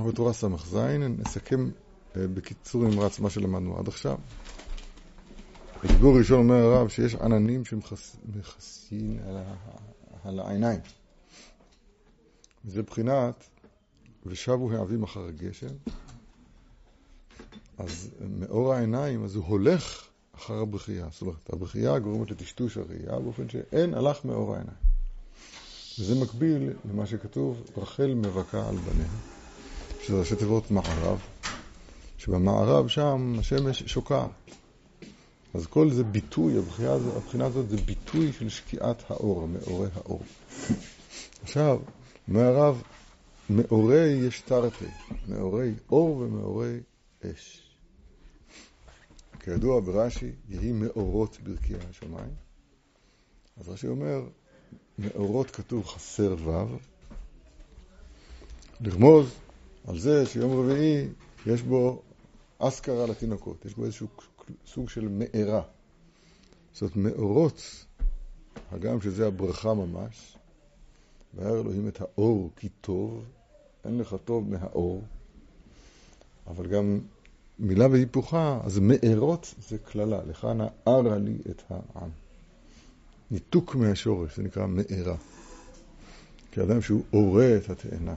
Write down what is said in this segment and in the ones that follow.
אנחנו בתורה ס"ז, נסכם אה, בקיצור נמרץ מה שלמדנו עד עכשיו. בדיבור ראשון אומר הרב שיש עננים שמכסים על, על העיניים. זה בחינת ושבו העבים אחר הגשם. אז מאור העיניים, אז הוא הולך אחר הבכייה. זאת אומרת, הבכייה גורמת לטשטוש הראייה באופן שאין הלך מאור העיניים. וזה מקביל למה שכתוב, רחל מבכה על בניה, שזה ראשי תיבות מערב, שבמערב שם השמש שוקעת. אז כל זה ביטוי, הבחינה, הבחינה הזאת זה ביטוי של שקיעת האור, מאורי האור. עכשיו, הרב, מאורי יש תרתי, מאורי אור ומאורי אש. כידוע ברש"י, יהי מאורות ברכי השמיים. אז רש"י אומר, מאורות כתוב חסר ו', לרמוז על זה שיום רביעי יש בו אסכרה לתינוקות, יש בו איזשהו סוג של מארה. זאת מאורות, הגם שזה הברכה ממש, וירא אלוהים את האור כי טוב, אין לך טוב מהאור, אבל גם מילה והיפוכה, אז מארות זה קללה, לך נערה לי את העם. ניתוק מהשורש, זה נקרא מארה. כאדם שהוא אורה את התאנה.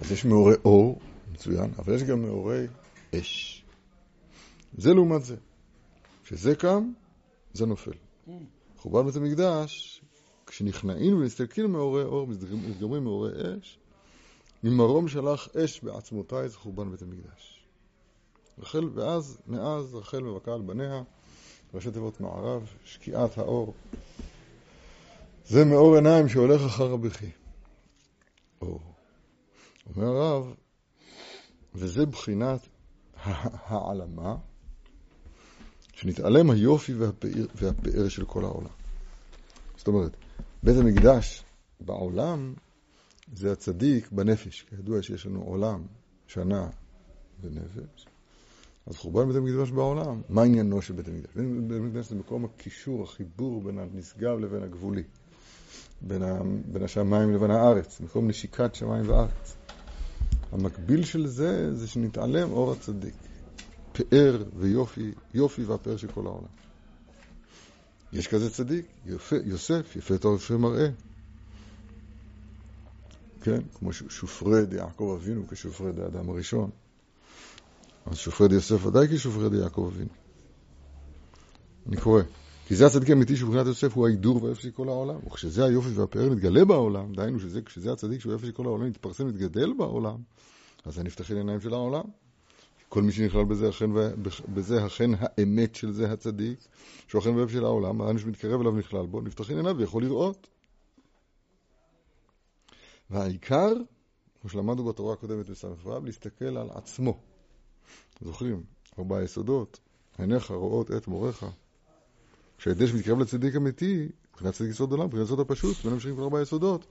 אז יש מאורי אור, מצוין, אבל יש גם מאורי אש. זה לעומת זה. כשזה קם, זה נופל. חורבן בית המקדש, כשנכנעים ומסתלקים מאורי אור, מתגברים מאורי אש, ממרום שלח אש בעצמותיי זה חורבן בית המקדש. רחל, ואז, מאז רחל מבכה על בניה, ראשי תיבות מערב, שקיעת האור. זה מאור עיניים שהולך אחר הבכי. אור. אומר הרב, וזה בחינת העלמה, שנתעלם היופי והפאר, והפאר של כל העולם. זאת אומרת, בית המקדש בעולם זה הצדיק בנפש. כידוע שיש לנו עולם, שנה ונפש. אז חורבן בית המקדש בעולם, מה עניינו של בית המקדש? בית המקדש זה מקום הקישור, החיבור בין הנשגב לבין הגבולי, בין, השמיים לבין הארץ, מקום נשיקת שמיים וארץ. המקביל של זה, זה שנתעלם אור הצדיק. פאר ויופי, יופי והפאר של כל העולם. יש כזה צדיק, יפה, יוסף, יפה תור יפה מראה. כן, כמו שופרד יעקב אבינו כשופרד האדם הראשון. אז שופרד יוסף ודאי כשופרד יעקב אבינו. אני קורא. כי זה הצדיק האמיתי שבחינת יוסף הוא ההידור והיופי של כל העולם. וכשזה היופי והפאר מתגלה בעולם, דהיינו שזה, כשזה הצדיק שהוא היופי של כל העולם מתפרסם, מתגדל בעולם, אז זה נפתחים עיניים של העולם. כל מי שנכלל בזה אכן, בזה אכן האמת של זה הצדיק, שהוא אכן ואוהב של העולם, האדם שמתקרב אליו נכלל בו, נפתחים עיניו ויכול לראות. והעיקר, כמו שלמדנו בתורה הקודמת בס"ו, להסתכל על עצמו. זוכרים? ארבעה יסודות, עיניך רואות את מוריך. כשהידי שמתקרב לצדיק אמיתי, מבחינת צדיק יסוד עולם, מבחינת יסוד הפשוט, בין המשכים כבר ארבעה יסודות.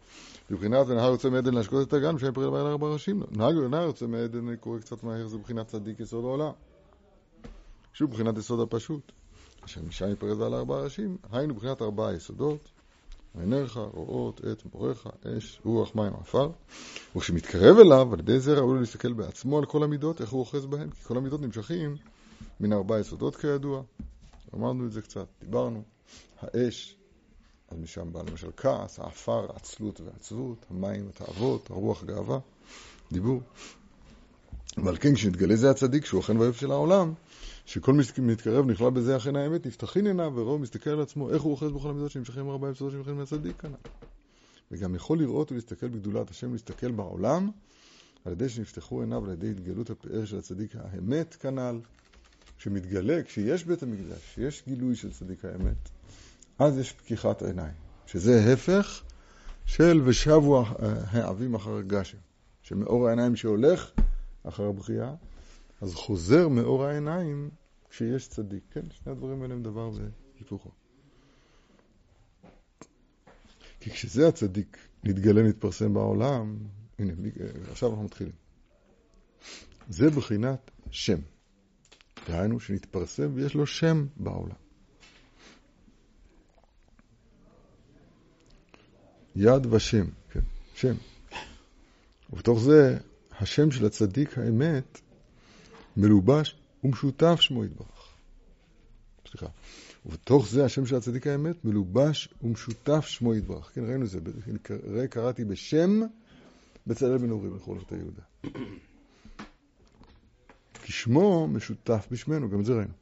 מבחינת ונהר יוצא מעדן להשקות את הגן, משם פרל בעל ארבעה ראשים. נהר יוצא מעדן, אני קורא קצת מהר, זה מבחינת צדיק יסוד העולם. שוב, מבחינת יסוד הפשוט. משם יפרד בעל ארבעה ראשים, היינו מבחינת ארבעה יסודות. עיניך רואות את מוריך, אש, רוח, מים, עפר. וכשמתקרב אליו, על ידי זה ראוי לו להסתכל בעצמו על כל המידות, איך הוא אוחז בהן, כי כל המידות נמשכים מן ארבעה יסודות כידוע. אמרנו את זה קצת, דיברנו. האש, אז משם בא למשל כעס, העפר, עצלות ועצבות, המים, התאוות, הרוח, גאווה, דיבור. ועל כן כשנתגלה זה הצדיק, שהוא אכן ואוהב של העולם, שכל מי שמתקרב נכלל בזה אכן האמת, נפתחין עיניו ורוב מסתכל על עצמו, איך הוא אוחז בכל המידות שנמשכים ארבעה יסודות שנמשכים מהצדיק כנ"ל. וגם יכול לראות ולהסתכל בגדולת השם, להסתכל בעולם, על ידי שנפתחו עיניו, על ידי התגלות הפאר של הצדיק האמת כנ"ל, שמתגלה, כשיש בית המקדש, כשיש גילוי של צדיק האמת, אז יש פקיחת עיניים, שזה הפך של ושבו העבים אחר הגשם, שמאור העיניים שהולך אחר הבריאה, אז חוזר מאור העיניים כשיש צדיק. כן, שני הדברים האלה הם דבר והיפוכו. כי כשזה הצדיק נתגלה, נתפרסם בעולם, הנה, עכשיו אנחנו מתחילים. זה בחינת שם. דהיינו שנתפרסם ויש לו שם בעולם. יד ושם, כן, שם. ובתוך זה, השם של הצדיק האמת מלובש ומשותף שמו יתברך. סליחה. ובתוך זה השם של הצדיק האמת מלובש ומשותף שמו יתברך. כן, ראינו את זה, ראה קראתי בשם בצלאל בן אורי בכל יהודה. כי שמו משותף בשמנו, גם את זה ראינו.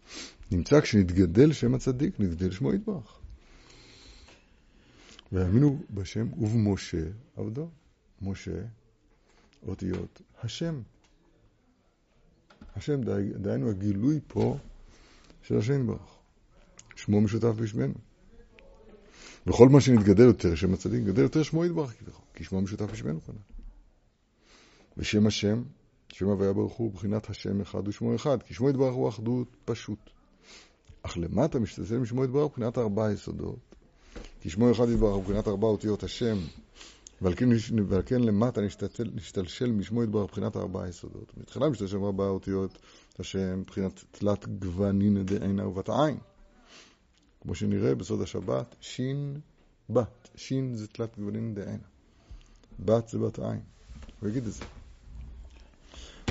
נמצא כשנתגדל שם הצדיק, נתגדל שמו יתברך. והאמינו בשם ובמשה עבדו. משה, אותיות השם. השם, דהיינו הגילוי פה של השם יתברך. שמו משותף בשמנו. וכל מה שנתגדל יותר, שם הצדיק, גדל יותר שמו יתברך כי שמו משותף בשמנו כנראה. ושם השם, שם הוויה ברוך הוא, בחינת השם אחד ושמו אחד, כי שמו יתברך הוא אחדות פשוט. אך למטה משתתף עם שמו יתברך מבחינת ארבעה יסודות. כי שמו אחד יתברך הוא בחינת ארבע אותיות השם, ועל כן, ועל כן למטה נשתתל, נשתלשל משמו יתברך מבחינת ארבעה יסודות. מתחילה משתלשל ארבעה אותיות השם מבחינת תלת גוונין דעינה ובת עין. כמו שנראה בסוד השבת, שין בת. שין זה תלת גוונין דעינה. בת זה בת עין. הוא יגיד את זה.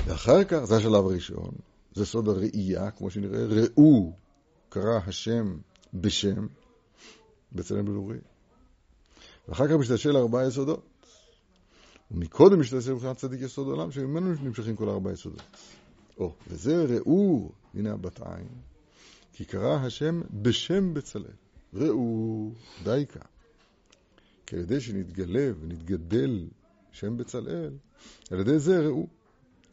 ואחר כך, זה השלב הראשון, זה סוד הראייה, כמו שנראה, ראו קרא השם בשם, בצלם בלורי. ואחר כך משתשל ארבעה יסודות. ומקודם משתשל מבחינת צדיק יסוד עולם, שממנו נמשכים כל ארבעה יסודות. או, וזה ראו, הנה הבת עין, כי קרא השם בשם בצלאל. ראו, דייקה. כי על ידי שנתגלה ונתגדל שם בצלאל, על ידי זה ראו.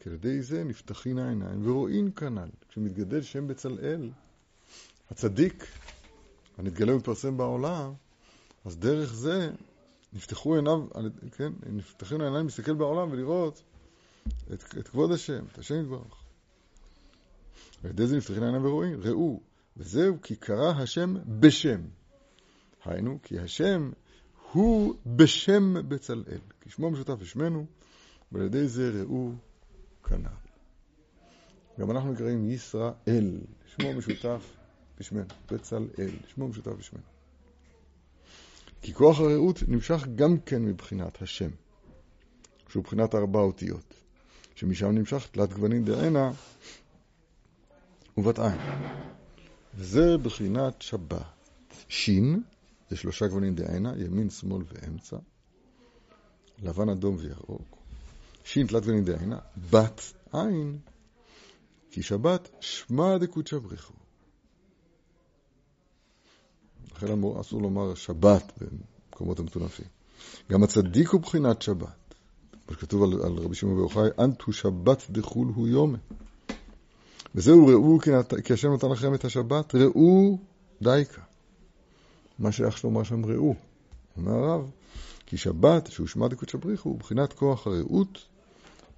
כי על ידי זה נפתחין העיניים ורואים כנ"ל. כשמתגדל שם בצלאל, הצדיק הנתגלה ומתפרסם בעולם, אז דרך זה נפתחו עיניו, כן, נפתחו העיניים להסתכל בעולם ולראות את, את כבוד השם, את השם יתברך. על ידי זה נפתחים העיניים ורואים, ראו, וזהו כי קרא השם בשם. היינו, כי השם הוא בשם בצלאל, כי שמו משותף בשמנו, ועל ידי זה ראו כנ"ל. גם אנחנו נקראים ישראל, שמו משותף בשמנו, בצלאל, שמו משותף בשמנו. כי כוח הרעות נמשך גם כן מבחינת השם, שהוא מבחינת ארבע אותיות, שמשם נמשך תלת גוונים דענה ובת עין. וזה בחינת שבת. שין, זה שלושה גוונים דענה, ימין, שמאל ואמצע, לבן, אדום וירוק. שין תלת גוונים דענה, בת עין, כי שבת שמע דקודשא בריחו. לכן אסור לומר שבת במקומות המטונפים. גם הצדיק הוא בחינת שבת. כמו שכתוב על, על רבי שמעון בר יוחאי, אנטו שבת דחול הוא יומה. וזהו ראו כי השם נתן לכם את השבת, ראו דייקה. מה שייך שלומר שם ראו. אומר הרב, כי שבת, שהוא שמע דקות שבריחו, הוא בחינת כוח הרעות,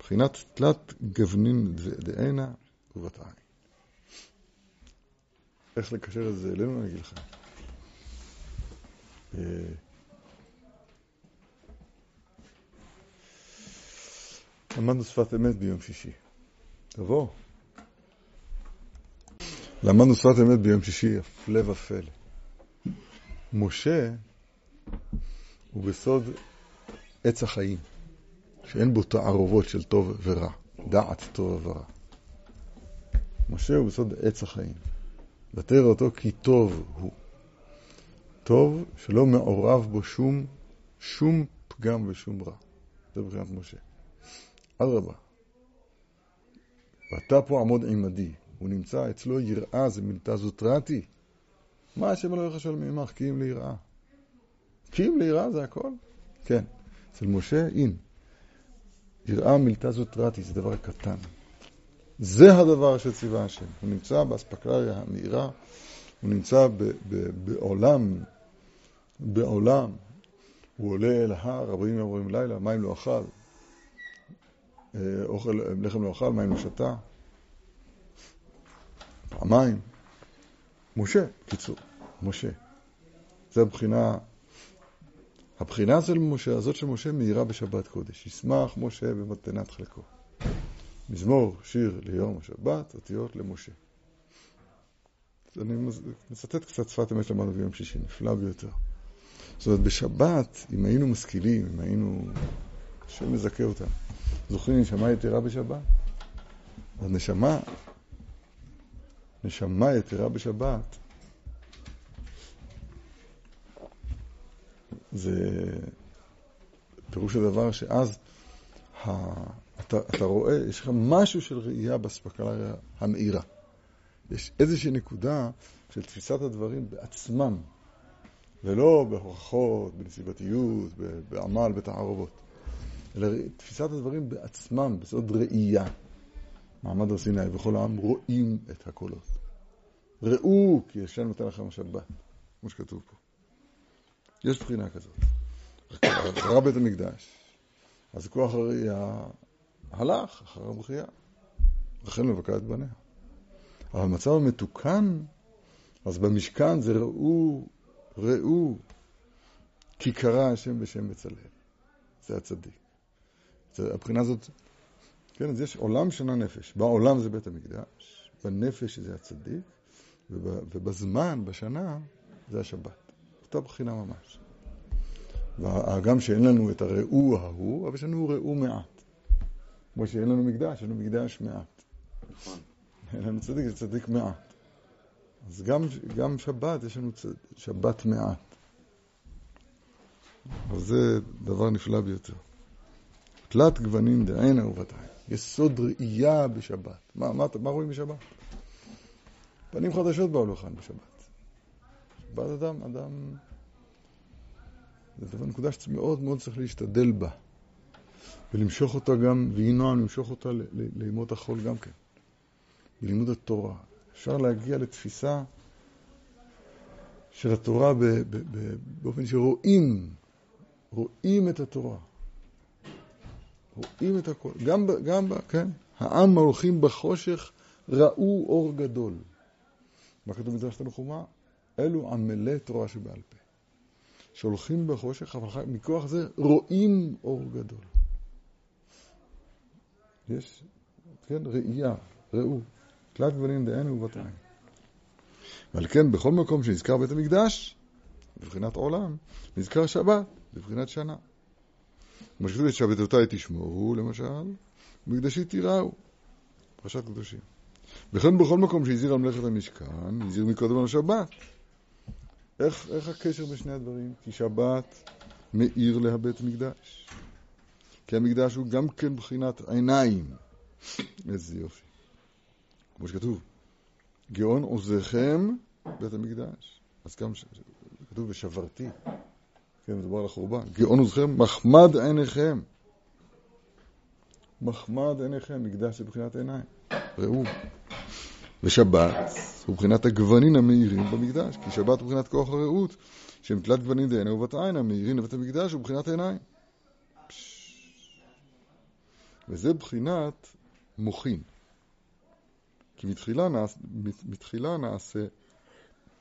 בחינת תלת גוונין דענה ובתיים. איך לקשר את זה אלינו, אני אגיד לכם. למדנו שפת אמת ביום שישי. תבוא. למדנו שפת אמת ביום שישי, הפלא ופלא. משה הוא בסוד עץ החיים, שאין בו תערובות של טוב ורע, דעת טוב ורע. משה הוא בסוד עץ החיים. ותראה אותו כי טוב הוא. טוב שלא מעורב בו שום, שום פגם ושום רע. זה מבחינת משה. אדרבה. ואתה פה עמוד עמדי. הוא נמצא אצלו יראה, זה מילתא זוטרתי. מה השם אלוהיך שואל מעמך? כי אם ליראה. כי אם ליראה זה הכל? כן. אצל משה, אין. יראה מילתא זוטרתי, זה דבר קטן. זה הדבר שציווה השם. הוא נמצא באספקלריה המאירה, הוא נמצא ב- ב- בעולם בעולם. הוא עולה אל ההר, ארבעים יום לילה, מים לא אכל, אה, אוכל, לחם לא אכל, מים לא שתה. פעמיים. משה, קיצור, משה. זה הבחינה, הבחינה של משה, הזאת של משה מאירה בשבת קודש. ישמח משה במתנת חלקו. מזמור שיר ליום השבת, אותיות למשה. אני מצטט קצת שפת אמת למדנו ביום שישי, נפלא ביותר. זאת אומרת, בשבת, אם היינו משכילים, אם היינו... השם מזכה אותנו. זוכרים נשמה יתרה בשבת? אז נשמה, נשמה יתרה בשבת, זה פירוש הדבר שאז ה... אתה, אתה רואה, יש לך משהו של ראייה באספקה המאירה. יש איזושהי נקודה של תפיסת הדברים בעצמם, ולא בהוכחות, בנסיבתיות, בעמל, בתערובות, אלא תפיסת הדברים בעצמם, בסוד ראייה. מעמד הר סיני וכל העם רואים את הקולות. ראו כי השם נותן לכם השבת, כמו שכתוב פה. יש בחינה כזאת. אחרי בית המקדש, אז כוח הראייה הלך אחר הבחייה, וכן מבכה את בניה. אבל במצב המתוקן, אז במשכן זה ראו, ראו, כי קרא השם בשם בצלאל. זה הצדיק. הבחינה הזאת, כן, אז יש עולם שנה נפש. בעולם זה בית המקדש, בנפש זה הצדיק, ובזמן, בשנה, זה השבת. אותה בחינה ממש. והגם שאין לנו את הראו ההוא, אבל יש לנו ראו מעט. כמו שאין לנו מקדש, יש לנו מקדש מעט. נכון. אין לנו צדיק, זה צדיק מעט. אז גם, גם שבת, יש לנו צ... שבת מעט. אבל זה דבר נפלא ביותר. תלת גוונים דעינה ובתיים. יסוד ראייה בשבת. מה, מה, מה רואים בשבת? פנים חדשות באו לכאן בשבת. שבת אדם, אדם... דבר נקודה שמאוד מאוד צריך להשתדל בה. ולמשוך אותה גם, והיא נועם למשוך אותה לימות החול גם כן. בלימוד התורה. אפשר להגיע לתפיסה של התורה ב, ב, ב, באופן שרואים, רואים את התורה. רואים את הכל. גם, גם, כן, העם ההולכים בחושך ראו אור גדול. מה כתוב במדרש תנחומה? אלו עמלי תורה שבעל פה. שהולכים בחושך, אבל מכוח זה רואים אור גדול. יש, כן, ראייה, ראו. תלת גוונים דהיינו ובתיים. ועל כן, בכל מקום שנזכר בית המקדש, בבחינת עולם, נזכר שבת, בבחינת שנה. כמו שכתוב את שבתותיי תשמעו, למשל, ומקדשי תיראו, פרשת קדושים. וכן בכל מקום שהזהיר על מלאכת המשכן, הזהיר מקודם על השבת. איך, איך הקשר בין שני הדברים? כי שבת מאיר להבית מקדש. כי המקדש הוא גם כן בחינת עיניים. איזה יופי. כמו שכתוב, גאון עוזכם בית המקדש. אז גם ש... כתוב ושברתי, כן, מדובר על החורבן. גאון עוזכם, מחמד עיניכם. מחמד עיניכם, מקדש זה בחינת עיניים. ראו. ושבת הוא בחינת הגוונים המאירים במקדש, כי שבת הוא בחינת כוח הרעות, שהם תלת גוונים דהנה ובת עין, המאירים לבית המקדש הוא בחינת עיניים. וזה בחינת מוחין. כי מתחילה, נעש, מתחילה נעשה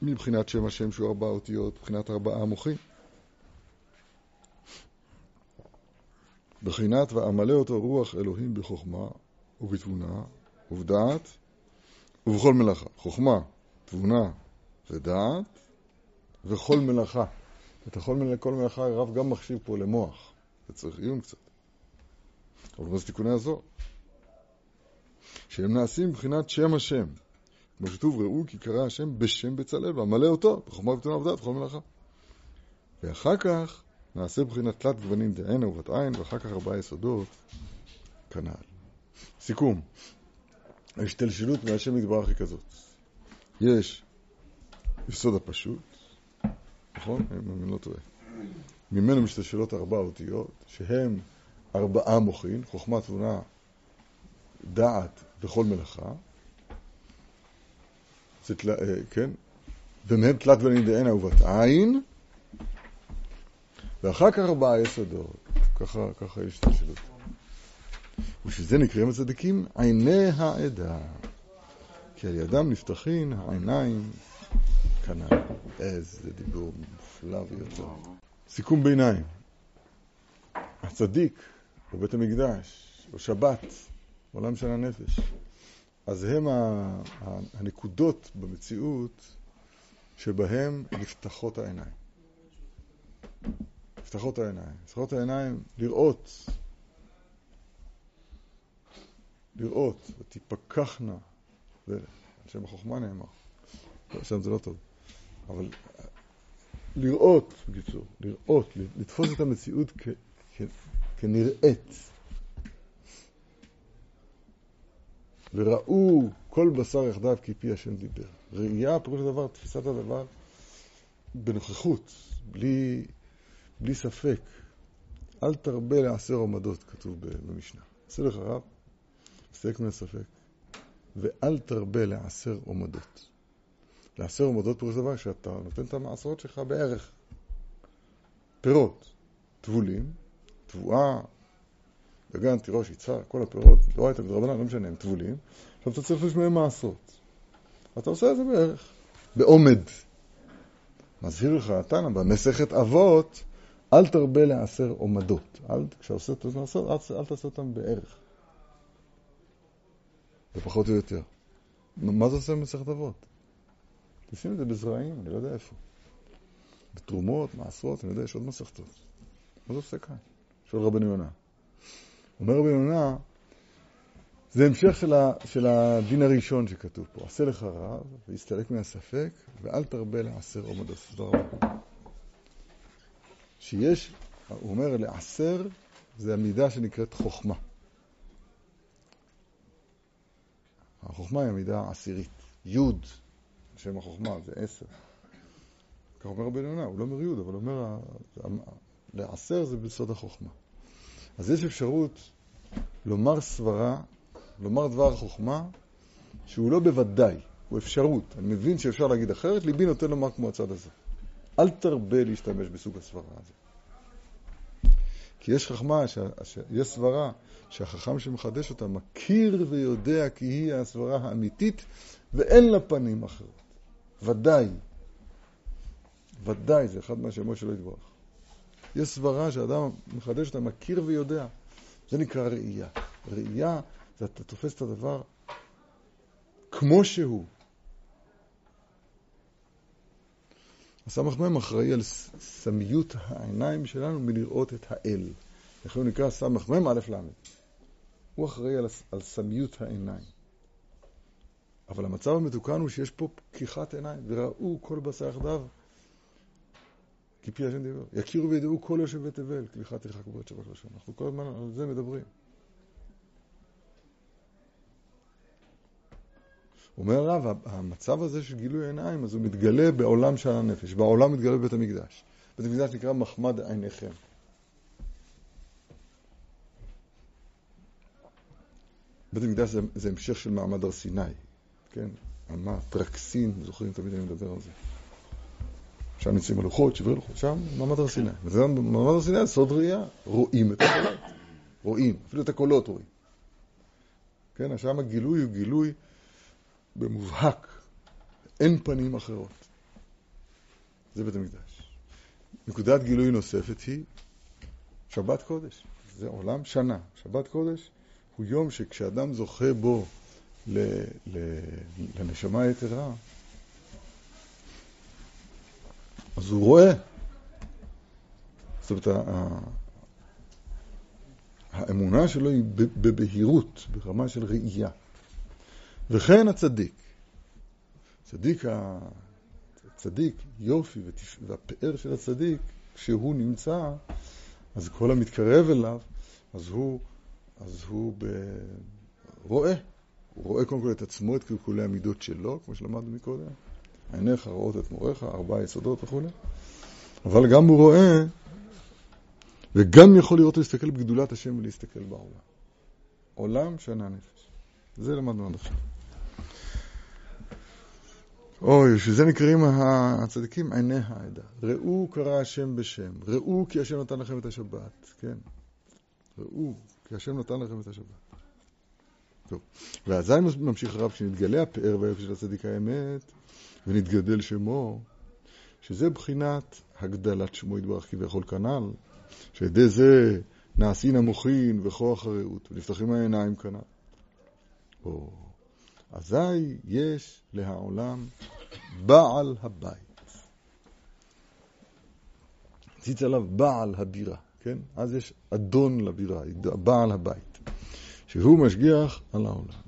מבחינת שם השם שהוא ארבע אותיות, מבחינת ארבעה מוחים. בחינת ועמלה אותו רוח אלוהים בחוכמה ובתבונה ובדעת ובכל מלאכה. חוכמה, תבונה ודעת וכל מלאכה. את הכל מלאכה הרב גם מחשיב פה למוח. זה צריך עיון קצת. אבל מה זה תיקוני הזוהר? שהם נעשים מבחינת שם השם. כמו שכתוב, ראו כי קרא השם בשם בצלאל, ואמלא אותו, בחומה ובתונה עבדת, בכל מלאכה. ואחר כך נעשה מבחינת תלת גוונים דענה ובת עין, ואחר כך ארבעה יסודות, כנ"ל. סיכום, ההשתלשלות מהשם יתברך היא כזאת. יש יסוד הפשוט, נכון? אם אני לא טועה. ממנו משתלשלות ארבע אותיות, שהם ארבעה מוחין, חוכמה, תבונה, דעת וכל מלאכה, זה תל... אה, כן? ומהם תלת דענה ובת עין, ואחר כך ארבעה יסודות. ככה, ככה יש את השאלות. ובשביל זה נקראים הצדיקים עיני העדה. כי על ידם נפתחין העיניים כנ"ל. איזה דיבור מופלא ויותר. סיכום ביניים. הצדיק בבית המקדש, בשבת, בעולם של הנפש. אז הם הנקודות במציאות שבהם נפתחות העיניים. נפתחות העיניים. נפתחות העיניים לראות לראות, ותפקחנה, זה שם החוכמה נאמר, שם זה לא טוב, אבל לראות, בקיצור, לראות, לתפוס את המציאות כ, כ, כנראית. וראו כל בשר יחדיו כי פי השם דיבר. ראייה, פירוש הדבר, תפיסת הדבר בנוכחות, בלי, בלי ספק. אל תרבה לעשר עומדות, כתוב במשנה. עשה לך רב, מסתק מן הספק, ואל תרבה לעשר עומדות. לעשר עומדות פירוש דבר שאתה נותן את המעשרות שלך בערך. פירות, טבולים, תבואה, דגן, תירוש, יצהר, כל הפירות, לא הייתה בדרבנן, לא משנה, הם טבולים. עכשיו אתה צריך לשמוע מעשרות. אתה עושה את זה בערך, בעומד. מזהיר לך התנא במסכת אבות, אל תרבה לעשר עומדות. אל, כשעושה את המעשרות, אל, אל תעשה אותם בערך. זה פחות או יותר. מה זה עושה במסכת אבות? תשים את זה בזרעים, אני לא יודע איפה. בתרומות, מעשרות, אני יודע, יש עוד מסכתות. מה זה עושה כאן? שואל רבנו יונה. אומר רבי יונה, זה המשך של, ה, של הדין הראשון שכתוב פה. עשה לך רב, והסתלק מהספק, ואל תרבה לעשר עומדות. תודה רבה. שיש, הוא אומר, לעשר זה המידה שנקראת חוכמה. החוכמה היא המידה העשירית. יוד, שם החוכמה, זה עשר. כך אומר רבי יונה, הוא לא אומר יוד, אבל אומר, לעשר זה בסוד החוכמה. אז יש אפשרות לומר סברה, לומר דבר חוכמה, שהוא לא בוודאי, הוא אפשרות. אני מבין שאפשר להגיד אחרת, ליבי נותן לומר כמו הצד הזה. אל תרבה להשתמש בסוג הסברה הזה. כי יש חכמה, ש... ש... יש סברה שהחכם שמחדש אותה מכיר ויודע כי היא הסברה האמיתית ואין לה פנים אחרות. ודאי. ודאי, זה אחד מהשמות שלו יתברך. יש סברה שאדם מחדש אותה, מכיר ויודע. זה נקרא ראייה. ראייה זה אתה תופס את הדבר כמו שהוא. הסמ"ם אחראי על סמיות העיניים שלנו מלראות את האל. איך הוא נקרא סמ"ם א' ל'. הוא אחראי על, על סמיות העיניים. אבל המצב המתוקן הוא שיש פה פקיחת עיניים, וראו כל בשר יחדיו כי פי השם דיבר. יכירו וידעו כל יושבי תבל, כליכה תרחק בעת שבת לשון. אנחנו כל הזמן על זה מדברים. אומר הרב, המצב הזה של גילוי עיניים, אז הוא מתגלה בעולם של הנפש. בעולם מתגלה בבית המקדש. בית המקדש נקרא מחמד עיניכם. בית המקדש זה, זה המשך של מעמד הר סיני, כן? אמה, טרקסין, זוכרים תמיד אני מדבר על זה. שם נמצאים הלוחות, שברי לוחות, שם מעמד הר סיני. מעמד הר סיני זה סוד ראייה, רואים את הקולות, רואים, אפילו את הקולות רואים. כן, שם הגילוי הוא גילוי במובהק, אין פנים אחרות. זה בית המקדש. נקודת גילוי נוספת היא שבת קודש. זה עולם שנה. שבת קודש הוא יום שכשאדם זוכה בו לנשמה יתרה, אז הוא רואה. זאת אומרת, האמונה שלו היא בבהירות, ברמה של ראייה. וכן הצדיק. צדיק, הצדיק, יופי והפאר של הצדיק, כשהוא נמצא, אז כל המתקרב אליו, אז הוא, אז הוא ב... רואה. הוא רואה קודם כל את עצמו, את קלקולי המידות שלו, כמו שלמדנו מקודם. עיניך רואות את מוריך, ארבעה יסודות וכו'. אבל גם הוא רואה, וגם יכול לראות ולהסתכל בגדולת השם ולהסתכל בעולם. עולם שנה נפש. זה למדנו עד עכשיו. אוי, שזה נקראים הצדיקים עיני העדה. ראו קרא השם בשם, ראו כי השם נתן לכם את השבת, כן. ראו כי השם נתן לכם את השבת. טוב, ואזי ממשיך הרב, כשנתגלה הפאר והיופי של הצדיק האמת, ונתגדל שמו, שזה בחינת הגדלת שמו יתברך כביכול כנ"ל, שידי זה נעשין המוחין וכוח הרעות, ונפתחים העיניים כנ"ל. או, אזי יש להעולם בעל הבית. ציץ עליו בעל הבירה, כן? אז יש אדון לבירה, בעל הבית. שהוא משגיח על העולם.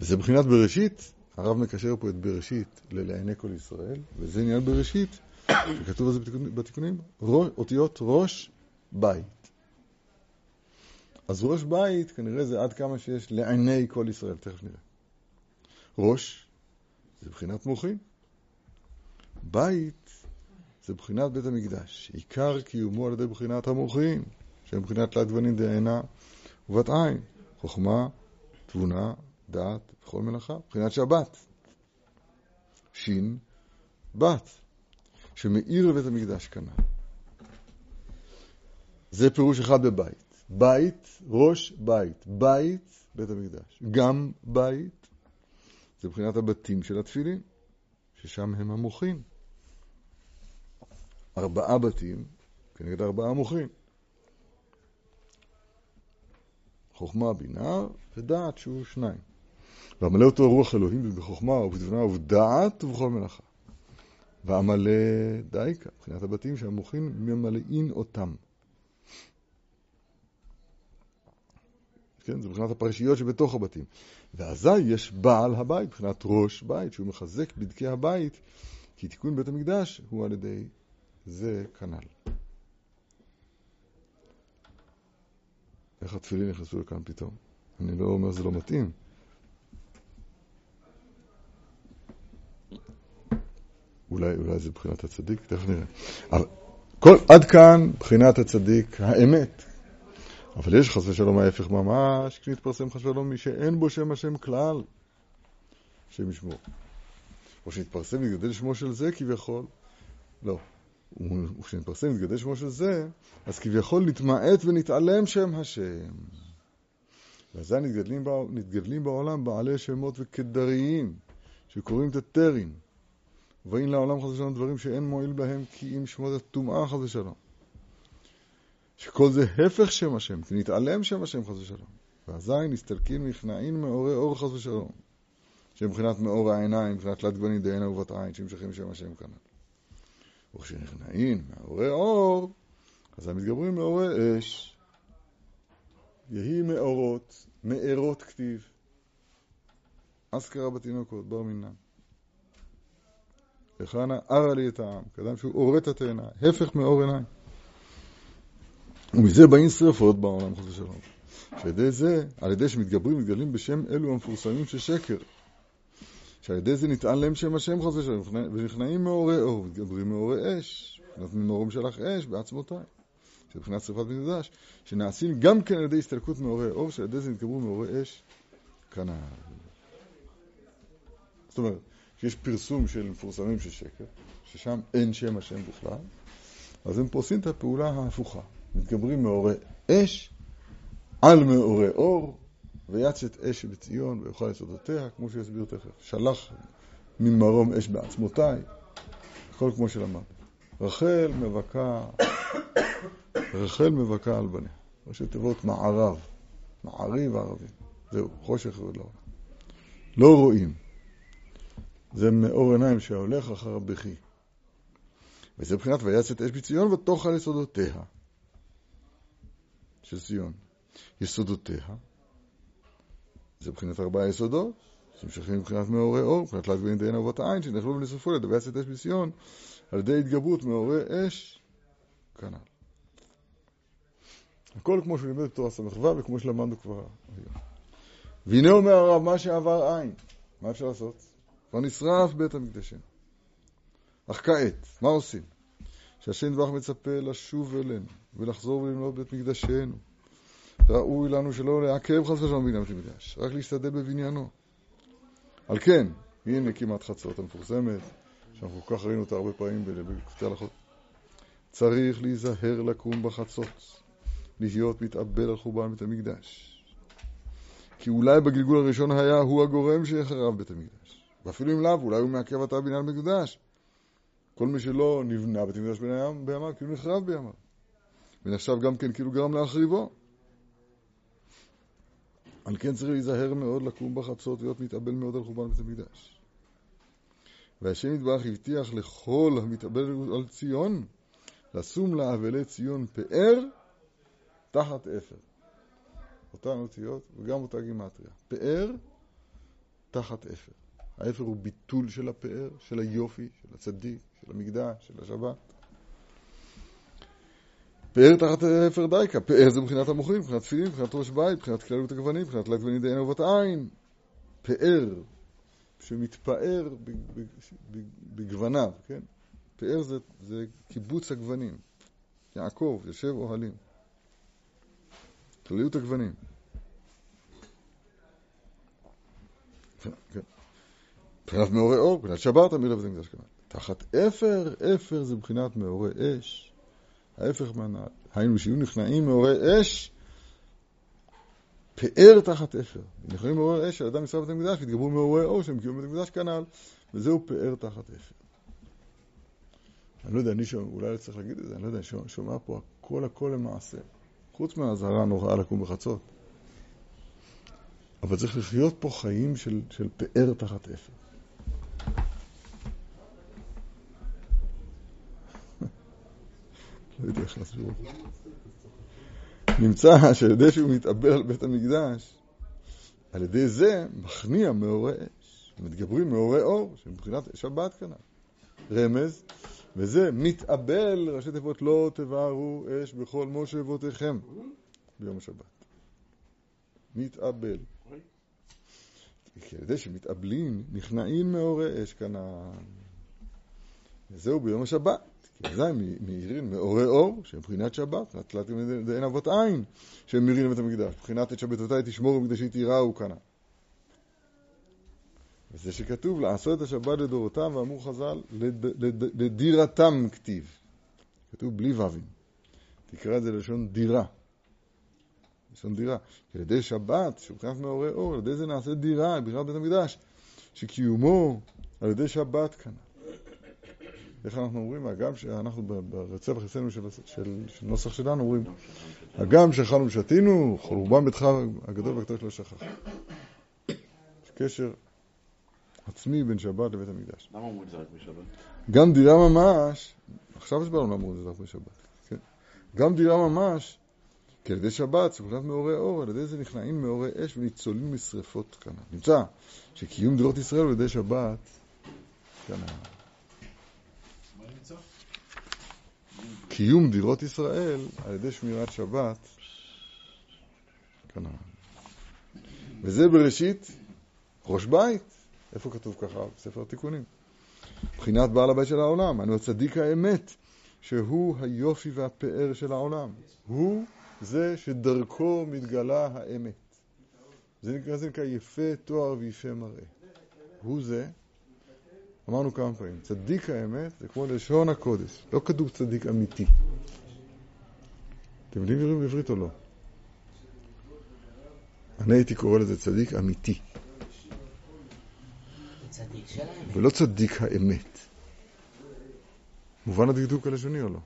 וזה מבחינת בראשית, הרב מקשר פה את בראשית ללעיני כל ישראל, וזה עניין בראשית, שכתוב על זה בתיקונים, אותיות ראש בית. אז ראש בית כנראה זה עד כמה שיש לעיני כל ישראל, תכף נראה. ראש זה בחינת מוחין. בית זה בחינת בית המקדש. עיקר קיומו על ידי בחינת המוחין, שהם בחינת תלת גוונים דעינה ובת עין, חוכמה, תבונה, דעת וכל מלאכה, בחינת שבת. שין, בת, שמאיר לבית המקדש כנ"ל. זה פירוש אחד בבית. בית, ראש בית. בית, בית המקדש. גם בית, זה מבחינת הבתים של התפילין, ששם הם המוחים. ארבעה בתים כנגד ארבעה מוחים. חוכמה, בינה ודעת שהוא שניים. ועמלא אותו רוח אלוהים בחוכמה ובתבונה ובדעת ובכל מלאכה. ועמלא דייקה, מבחינת הבתים שהמוחים ממלאים אותם. כן, זה מבחינת הפרשיות שבתוך הבתים. ואזי יש בעל הבית, מבחינת ראש בית, שהוא מחזק בדקי הבית, כי תיקון בית המקדש הוא על ידי זה כנ"ל. איך התפילין נכנסו לכאן פתאום? אני לא אומר שזה לא מתאים. אולי, אולי זה בחינת הצדיק, תכף נראה. אבל כל, עד כאן בחינת הצדיק האמת. אבל יש חס ושלום ההפך ממש, כשנתפרסם חס ושלום מי שאין בו שם השם כלל, השם ישמור. או שנתפרסם ויתגדל שמו של זה כביכול. לא. וכשנתפרסם ויתגדל שמו של זה, אז כביכול נתמעט ונתעלם שם השם. ואזי נתגדלים, נתגדלים בעולם בעלי שמות וכדריים, שקוראים הטרין. ובאים לעולם חס ושלום דברים שאין מועיל בהם כי אם שמות הטומאה חס ושלום. שכל זה הפך שם השם, כי נתעלם שם השם חס ושלום. ואזי נסתלקין מכנעין מאורי אור חס ושלום. שמבחינת מאור העיניים, מבחינת תלת גוונים דהנה ובת עין, שנמשכים שם השם כנ"ל. וכשנכנעין מאורי אור, אז הם מתגברים מאורי אש. יהי מאורות, מארות כתיב. אזכרה בתינוקות, בר מינם. וחנה ערה לי את העם, כאדם שהוא אורה את התאנה, הפך מאור עיניים. ומזה באים שרפות בעולם חס ושלום. שעל ידי זה, על ידי שמתגברים, מתגלים בשם אלו המפורסמים של שקר. שעל ידי זה נטען להם שם השם חס ושלום, ונכנעים מאורי אור, מתגברים מאורי אש, נותנים מאורם שלח אש בעצמותיי. מבחינת שרפת מקדש, שנעשים גם כן על ידי הסתלקות מאורי אור, שעל ידי זה נתגברו מאורי אש כנ"ל. זאת אומרת, שיש פרסום של מפורסמים של שקר, ששם אין שם השם בכלל, אז הם פורסים את הפעולה ההפוכה. מתגברים מאורי אש על מאורי אור, ויצת אש בציון ויאכל יסודותיה, כמו שיסביר תכף. שלח ממרום אש בעצמותיי, הכל כמו שלמד. רחל מבכה, רחל מבכה על בניה. ראשי תיבות מערב, מעריב ערבי. זהו, חושך ולא. לא רואים. זה מאור עיניים שהולך אחר הבכי. וזה מבחינת ויצת אש בציון ותאכל יסודותיה של ציון. יסודותיה זה מבחינת ארבעה יסודות, שנמשכים מבחינת מאורי אור, מבחינת תלת גויים דהנה ובת העין, שנאכלו ונשרפו לידי ויצת אש בציון, על ידי התגברות מאורי אש, כנ"ל. הכל כמו שהוא לימד בתורה ס"ו וכמו שלמדנו כבר היום. והנה אומר הרב, מה שעבר עין, מה אפשר לעשות? כבר נשרף בית המקדשנו. אך כעת, מה עושים? שהשם יתברך מצפה לשוב אלינו ולחזור ולמנות בית מקדשנו. ראוי לנו שלא לעכב חס ושלום בבניין בית המקדש, רק להשתדל בבניינו. על כן, הנה כמעט חצות המפורסמת, שאנחנו כל כך ראינו אותה הרבה פעמים בקבוצי הלכות. צריך להיזהר לקום בחצות, להיות מתאבל על חורבן בית המקדש. כי אולי בגלגול הראשון היה הוא הגורם שיחרב בית המקדש. ואפילו אם לאו, אולי הוא מעכב אותה בניין מקדש. כל מי שלא נבנה בית המקדש בימיו, כאילו נחרב בימיו. ונחשב גם כן כאילו גרם להחריבו. על כן צריך להיזהר מאוד לקום בחצות, להיות מתאבל מאוד על חורבן בית המקדש. והשם יתברך הבטיח לכל המתאבל על ציון, לשום לאבלי ציון פאר תחת אפר. אותן אותיות וגם אותה גימטריה. פאר תחת אפר. האפר הוא ביטול של הפאר, של היופי, של הצדיק, של המקדש, של השבת. פאר תחת אפר דייקה. פאר זה מבחינת המוחים, מבחינת תפילין, מבחינת ראש בית, מבחינת כללות הגוונים, מבחינת תלת גוונים דהנה ובת עין. פאר שמתפאר בגווניו, כן? פאר זה, זה קיבוץ הגוונים. יעקב יושב אוהלים. כלליות הגוונים. כן. מבחינת מאורי אור, מבחינת שבת המילה בזה מקדש כמובן. תחת אפר, אפר זה מבחינת מאורי אש. ההפך מהנעל. היינו שיהיו נכנעים מאורי אש, פאר תחת אפר. נכנעים מאורי אש, על אדם ישראל בית המקדש, והתגברו מאורי אור שהם קיבלו בית המקדש כנ"ל, וזהו פאר תחת אפר. אני לא יודע, אני שומע, אולי צריך להגיד את זה, אני לא יודע, אני שומע פה הכל הכל למעשה. חוץ מהאזהרה הנוראה לקום בחצות. אבל צריך לחיות פה חיים של, של פאר תחת אפר. לא יודע איך להסביר. נמצא שעל ידי שהוא מתאבל על בית המקדש, על ידי זה מכניע מאורי אש, מתגברים מאורי אור, שמבחינת שבת כנ"ל. רמז, וזה מתאבל, ראשי תיבות לא תבערו אש בכל מושבותיכם ביום השבת. מתאבל. כי על ידי שמתאבלים, נכנעים מאורי אש כנען. וזהו ביום השבת. אזי מאירים מאורי אור, שהם מבחינת שבת, נטלת דעין אבות עין, שהם מאירים לבית המקדש. מבחינת את שבתותיי תשמורו מקדשי תיראו כנען. וזה שכתוב לעשות את השבת לדורותם, ואמרו חז"ל, לדירתם כתיב. כתוב בלי ו"ים. תקרא את זה ללשון דירה. לשון דירה. כי על ידי שבת, שמבחינת מאורי אור, על ידי זה נעשה דירה, בירת בית המקדש, שקיומו על ידי שבת כאן. איך אנחנו אומרים? הגם שאנחנו ברצף אצלנו של, של, של נוסח שלנו אומרים, הגם שאכלנו ושתינו, חורבן ביתך הגדול והקדוש לא שכח. יש קשר עצמי בין שבת לבית המקדש. למה אומרים את זה רק בשבת? גם דירה ממש, עכשיו הסברנו למה אומרים את זה רק בשבת. כן? גם דירה ממש, כי על ידי שבת, סגולת מאורי אור, על ידי זה נכנעים מאורי אש וניצולים משרפות כאן. נמצא שקיום דירות ישראל על ידי שבת, כאן. קיום דירות ישראל על ידי שמירת שבת, כאן. וזה בראשית ראש בית. איפה כתוב ככה? בספר התיקונים. מבחינת בעל הבית של העולם, אנו הצדיק האמת, שהוא היופי והפאר של העולם. הוא זה שדרכו מתגלה האמת. זה נקרא, זה נקרא יפה תואר ויפה מראה. הוא זה, אמרנו כמה פעמים, צדיק האמת זה כמו לשון הקודש, לא כתוב צדיק אמיתי. אתם יודעים בעברית או לא? אני הייתי קורא לזה צדיק אמיתי. ולא צדיק האמת. מובן הדקדוק הלשוני או לא?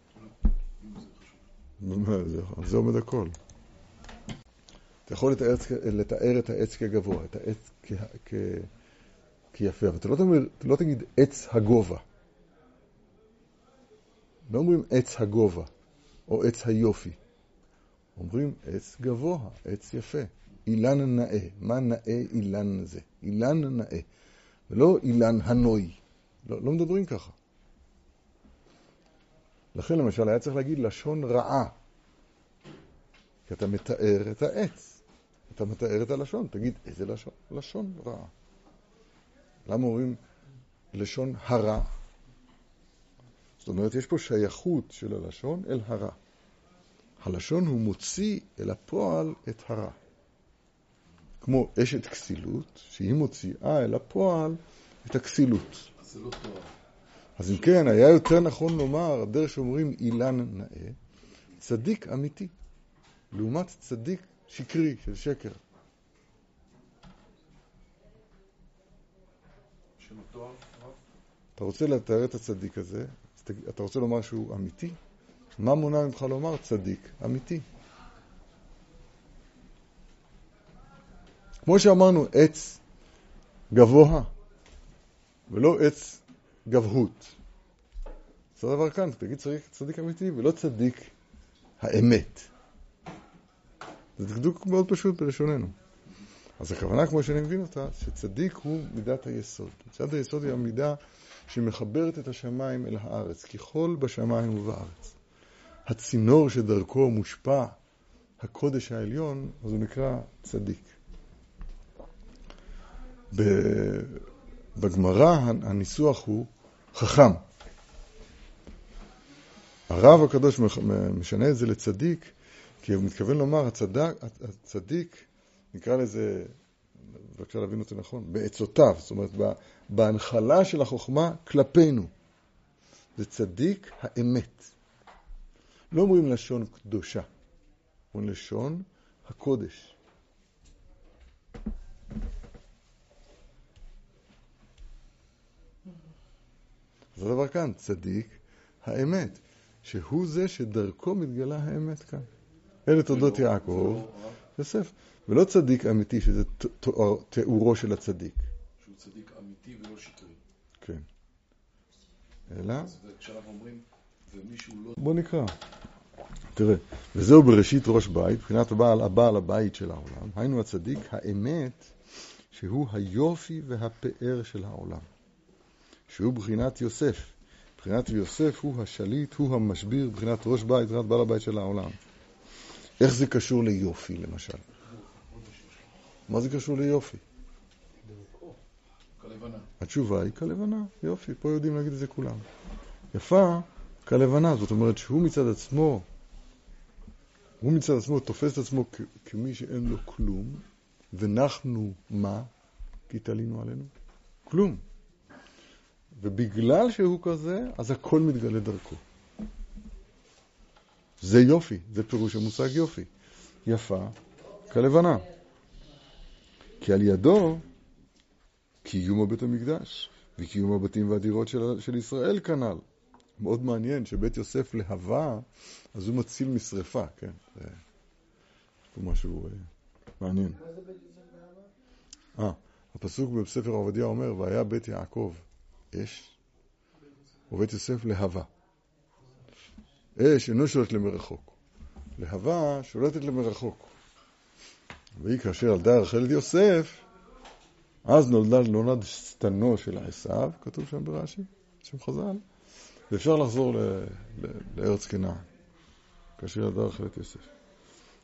על זה עומד הכל. אתה יכול לתאר, לתאר את העץ כגבוה, את העץ כ, כ, כיפה, אבל אתה לא, תאמר, אתה לא תגיד עץ הגובה. לא אומרים עץ הגובה או עץ היופי. אומרים עץ גבוה, עץ יפה. אילן נאה. מה נאה אילן זה? אילן נאה. ולא אילן הנוי. לא, לא מדברים ככה. לכן למשל היה צריך להגיד לשון רעה. כי אתה מתאר את העץ. אתה מתאר את הלשון. תגיד, איזה לשון? לשון רעה. למה אומרים לשון הרע? זאת אומרת, יש פה שייכות של הלשון אל הרע. הלשון הוא מוציא אל הפועל את הרע. כמו אשת כסילות, שהיא מוציאה אל הפועל את הכסילות. אז אם כן, היה יותר נכון לומר, דרך שאומרים אילן נאה, צדיק אמיתי, לעומת צדיק שקרי של שקר. אתה רוצה לתאר את הצדיק הזה, אתה רוצה לומר שהוא אמיתי? מה מונע ממך לומר צדיק אמיתי? כמו שאמרנו, עץ גבוה, ולא עץ גבהות. זה דבר כאן, תגיד צדיק, צדיק אמיתי ולא צדיק האמת. זה דקדוק מאוד פשוט בלשוננו. אז הכוונה, כמו שאני מבין אותה, שצדיק הוא מידת היסוד. מידת היסוד היא המידה שמחברת את השמיים אל הארץ, ככל בשמיים ובארץ. הצינור שדרכו מושפע הקודש העליון, אז הוא נקרא צדיק. בגמרא הניסוח הוא חכם. הרב הקדוש משנה את זה לצדיק, כי הוא מתכוון לומר, הצדק, הצדיק, נקרא לזה, בבקשה להבין אותי נכון, בעצותיו, זאת אומרת, בהנחלה של החוכמה כלפינו. זה צדיק האמת. לא אומרים לשון קדושה, אומרים לשון הקודש. זה דבר כאן, צדיק האמת, שהוא זה שדרכו מתגלה האמת כאן. אלה תולדות יעקב, יוסף, ולא צדיק אמיתי, שזה תיאורו של הצדיק. שהוא צדיק אמיתי ולא שקרי. כן. אלא? כשאנחנו אומרים, ומישהו לא... בוא נקרא. תראה, וזהו בראשית ראש בית, מבחינת הבעל, הבעל הבית של העולם, היינו הצדיק, האמת, שהוא היופי והפאר של העולם. שהוא בחינת יוסף. בחינת יוסף הוא השליט, הוא המשביר, בחינת ראש בית, בחינת בעל הבית של העולם. איך זה קשור ליופי, למשל? מה זה קשור ליופי? התשובה היא כלבנה, יופי, פה יודעים להגיד את זה כולם. יפה, כלבנה, זאת אומרת שהוא מצד עצמו, הוא מצד עצמו תופס את עצמו כמי שאין לו כלום, ונחנו מה? כי תלינו עלינו? כלום. ובגלל שהוא כזה, אז הכל מתגלה דרכו. זה יופי, זה פירוש המושג יופי. יפה כלבנה. כי על ידו קיום הבית המקדש וקיום הבתים והדירות של, של ישראל כנ"ל. מאוד מעניין שבית יוסף להבה, אז הוא מציל משרפה, כן. זה, משהו אה, מעניין. אה, הפסוק בספר עובדיה אומר, והיה בית יעקב אש, ובית יוסף להבה. אש אינו שולט למרחוק. להבה שולטת למרחוק. והיא כאשר ילדה רחל את יוסף, אז נולד, נולד שטנו של עשיו, כתוב שם ברש"י, שם חז"ל, ואפשר לחזור ל, ל, לארץ כנען, כאשר ילדה רחל את יוסף.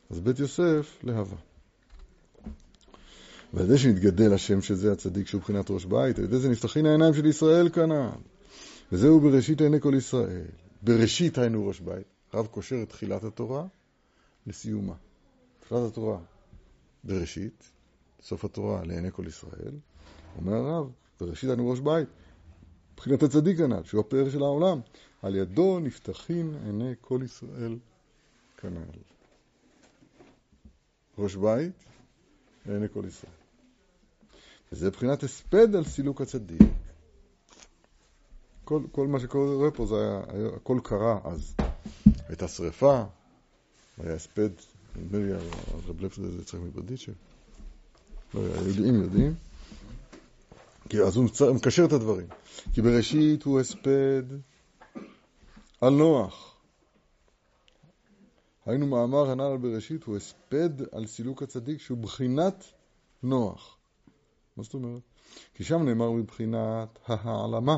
אז בית יוסף להבה. ועל ידי שנתגדל השם שזה הצדיק שהוא מבחינת ראש בית, על ידי זה נפתחין העיניים של ישראל כנען. וזהו בראשית עיני כל ישראל. בראשית היינו ראש בית. הרב קושר את תחילת התורה לסיומה. תחילת התורה בראשית, סוף התורה לעיני כל ישראל. אומר הרב, בראשית היינו ראש בית. מבחינת הצדיק הנ"ל, שהוא הפאר של העולם. על ידו נפתחין עיני כל ישראל כנ"ל. ראש בית לעיני כל ישראל. וזה מבחינת הספד על סילוק הצדיק. כל, כל מה שקורה פה זה היה, היה, הכל קרה אז. הייתה שריפה, היה הספד, נדמה לי הרב לפלר זה יצחק מברדיצ'ב. לא, יודעים, יודעים. כי אז הוא מקשר את הדברים. כי בראשית הוא הספד על נוח. היינו מאמר הנ"ל בראשית, הוא הספד על סילוק הצדיק שהוא בחינת נוח. מה זאת אומרת? כי שם נאמר מבחינת ההעלמה,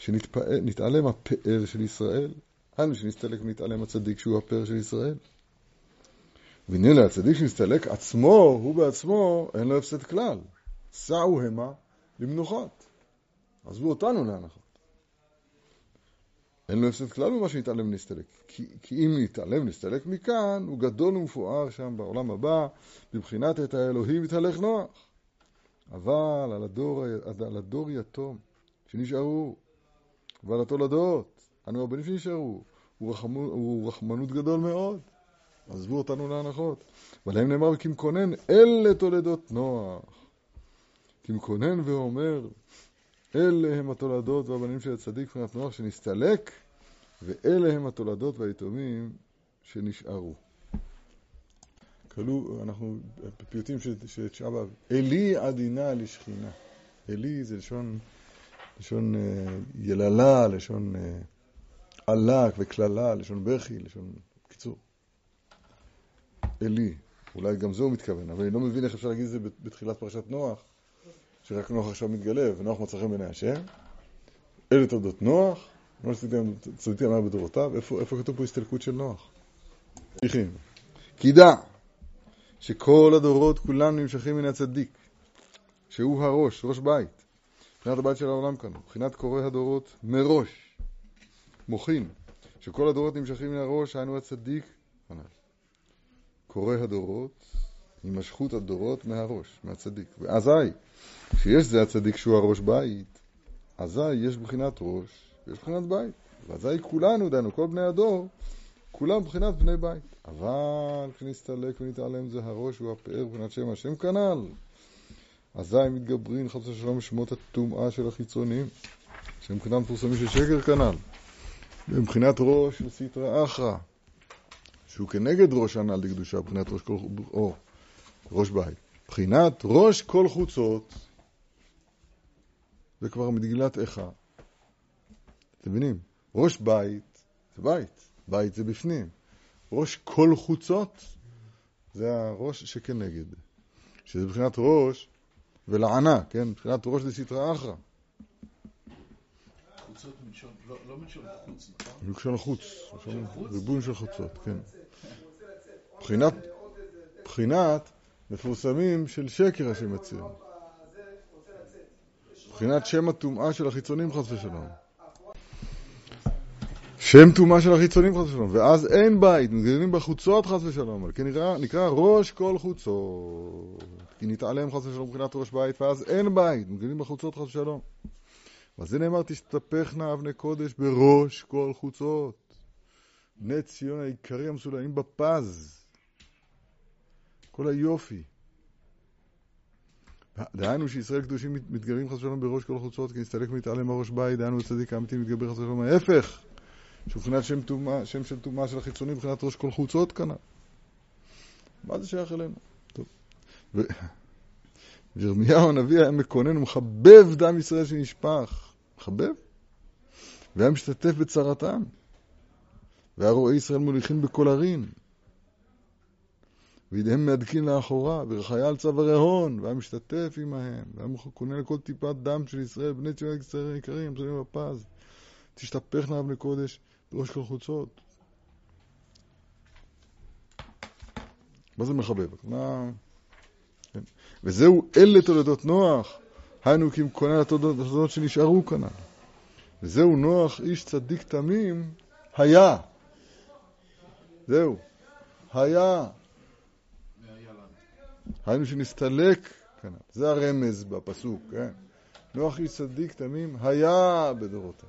שנתעלם הפאר של ישראל, היינו שנסתלק ונתעלם הצדיק שהוא הפאר של ישראל. והנה להצדיק שנסתלק עצמו, הוא בעצמו, אין לו הפסד כלל. סעו המה למנוחות. עזבו אותנו להנחות. אין לו הפסד כלל במה שנתעלם ונסתלק. כי, כי אם נתעלם ונסתלק מכאן, הוא גדול ומפואר שם בעולם הבא, מבחינת את האלוהים יתהלך נוח. אבל על הדור, על הדור יתום שנשארו, ועל התולדות, אנו הבנים שנשארו, הוא, הוא רחמנות גדול מאוד. עזבו אותנו להנחות. ועליהם נאמר כמקונן, אלה תולדות נוח. כמקונן ואומר, אלה הם התולדות והבנים של הצדיק מבחינת נוח שנסתלק, ואלה הם התולדות והיתומים שנשארו. כלו, אנחנו בפיוטים של תשעה באב, אלי עדינה לשכינה. אלי זה לשון, לשון uh, יללה, לשון uh, עלק וקללה, לשון בכי, לשון... קיצור. אלי, אולי גם זה הוא מתכוון, אבל אני לא מבין איך אפשר להגיד את זה בתחילת פרשת נוח, שרק נוח עכשיו מתגלה, ונוח מצא חן בעיני השם. אלה תולדות נוח, מה צדיקים אמר בדורותיו, איפה, איפה כתוב פה הסתלקות של נוח? ממשיכים. כי דע שכל הדורות כולם נמשכים מן הצדיק, שהוא הראש, ראש בית, מבחינת הבית של העולם כאן, מבחינת קורא הדורות מראש, מוחין, שכל הדורות נמשכים מן הראש, היינו הצדיק, קורא הדורות, הימשכות הדורות מהראש, מהצדיק. ואזי, כשיש זה הצדיק שהוא הראש בית, אזי יש בחינת ראש ויש בחינת בית. ואזי כולנו, דהיינו, כל בני הדור, כולם בחינת בני בית. אבל כשנסתלק ונתעלם זה הראש הוא הפאר בחינת שם השם כנ"ל. אזי מתגברים חס ושלום שמות הטומאה של החיצונים, שהם מבחינה מפורסמים של שקר כנ"ל. מבחינת ראש של סטרא אחרא, שהוא כנגד ראש הנ"ל דקדושה, מבחינת ראש כל... או ראש בית. מבחינת ראש כל חוצות, זה כבר מגילת איכה. אתם מבינים? ראש בית זה בית, בית זה בפנים. ראש כל חוצות זה הראש שכנגד. שזה מבחינת ראש ולענה, כן? מבחינת ראש דסתרא אחרא. חוצות מלשון, לא, לא מלשון חוץ, נכון? מלשון חוץ, ריבוי של חוצות, כן. מבחינת, מבחינת מפורסמים של שקר השם יציר. מבחינת שם הטומאה של החיצונים חס ושלום. שם טומאה של החיצונים חס ושלום, ואז אין בית, מתגללים בחוצות חס ושלום, כי נקרא, נקרא ראש כל חוצות, כי נתעלם חס ושלום מבחינת ראש בית, ואז אין בית, מתגללים בחוצות חס ושלום. אז זה נאמר, תשתפכנה אבני קודש בראש כל חוצות. בני ציון העיקרי המסולאים בפז. כל היופי. דהיינו שישראל קדושים מתגברים חס ושלום בראש כל החוצות, כי נסתלק ומתעלם מהראש בית, דהיינו הצדיק האמיתי מתגבר חס ושלום ההפך. שמבחינת שם, תומה, שם של טומאה של החיצונים, מבחינת ראש כל חוצות כנ"ל. מה זה שייך אלינו? טוב. ו... וירמיהו הנביא היה מקונן ומחבב דם ישראל שנשפך. מחבב? והיה משתתף בצרתם. והיה רואה ישראל מוליכים בכל ערים. וידיהם מהדקין לאחורה, וחייל צווארי הון, והיה משתתף עמהם, והיה קונה לכל טיפת דם של ישראל, בני ציון יקרים, מסוימים בפז. תשתפכנה אבני קודש בראש כל חוצות. מה זה מחבב? מה... כן. וזהו אלה תולדות נוח, היינו כי כהן התולדות שנשארו כנ"ל. וזהו נוח איש צדיק תמים, היה. זהו, היה. היינו שנסתלק, כנ"ל. זה הרמז בפסוק, כן? נוח איש צדיק תמים היה בדורותיו.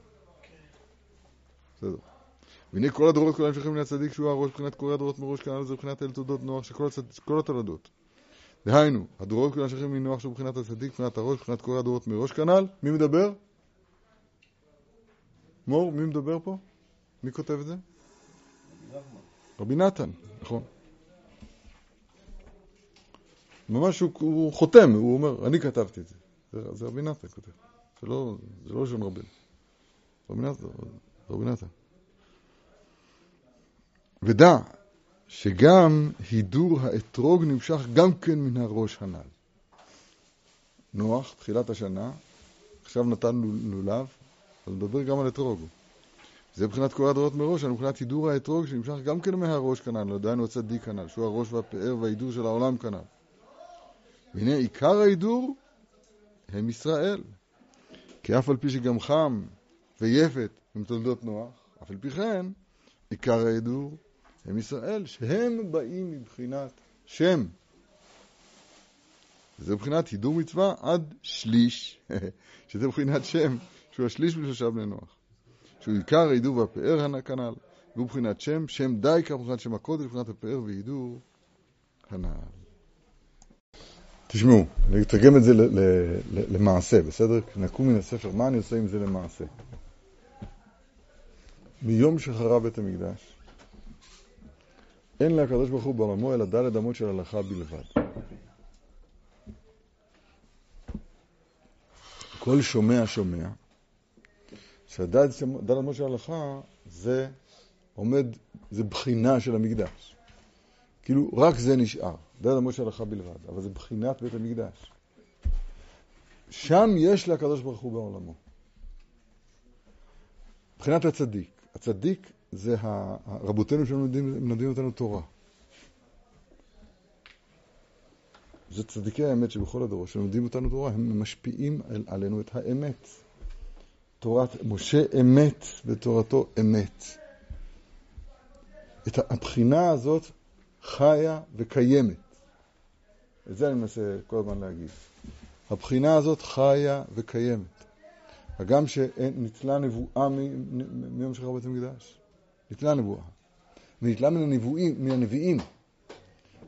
בסדר. והנה כל הדורות כולם שייכים הצדיק שהוא הראש מבחינת קורא הדורות מראש כנ"ל זה מבחינת אל תולדות נוח של כל התולדות. דהיינו, הדורות כולם שייכים מנוח שהוא מבחינת הצדיק, מבחינת הראש, מבחינת קורא הדורות מראש כנ"ל. מי מדבר? מור, מי מדבר פה? מי כותב את זה? רבי נתן, נכון. ממש הוא, הוא חותם, הוא אומר, אני כתבתי את זה. זה, זה רבי נתן כותב. זה לא, לא שם רבי. רבי נתן, רבי נתן. ודע שגם הידור האתרוג נמשך גם כן מן הראש הנ"ל. נוח, תחילת השנה, עכשיו נתן לולב, אז נדבר גם על אתרוג. זה מבחינת כל הדורות מראש, מבחינת הידור האתרוג שנמשך גם כן מהראש כנ"ל, לא דהיינו הצדיק כנ"ל, שהוא הראש והפאר וההידור של העולם כנ"ל. והנה עיקר ההידור הם ישראל. כי אף על פי שגם חם ויפת הם תולדות נוח, אף על פי כן, עיקר ההידור הם ישראל, שהם באים מבחינת שם. זה מבחינת הידור מצווה עד שליש, שזה מבחינת שם, שהוא השליש בשלושה בני נוח. שהוא עיקר ההידור והפאר כנ"ל, והוא מבחינת שם, שם די כך מבחינת שם הקודש, מבחינת הפאר והידור הנ"ל. תשמעו, אני אתרגם את זה למעשה, בסדר? נקום מן הספר, מה אני עושה עם זה למעשה? מיום שחרב בית המקדש, אין לקדוש ברוך הוא בעולמו אלא דלת אמות של הלכה בלבד. כל שומע שומע, שהדלת אמות של הלכה זה עומד, זה בחינה של המקדש. כאילו, רק זה נשאר. דעת המשה הלכה בלבד, אבל זה בחינת בית המקדש. שם יש לקדוש ברוך הוא בעולמו. מבחינת הצדיק. הצדיק זה רבותינו שמלמדים אותנו תורה. זה צדיקי האמת שבכל הדורות, שמלמדים אותנו תורה, הם משפיעים על, עלינו את האמת. תורת משה אמת ותורתו אמת. את הבחינה הזאת חיה וקיימת. את זה אני מנסה כל הזמן להגיד. הבחינה הזאת חיה וקיימת. הגם שניטלה נבואה מיום שחרר בית המקדש. ניתנה נבואה. וניתלה מן הנבואים, מן הנביאים,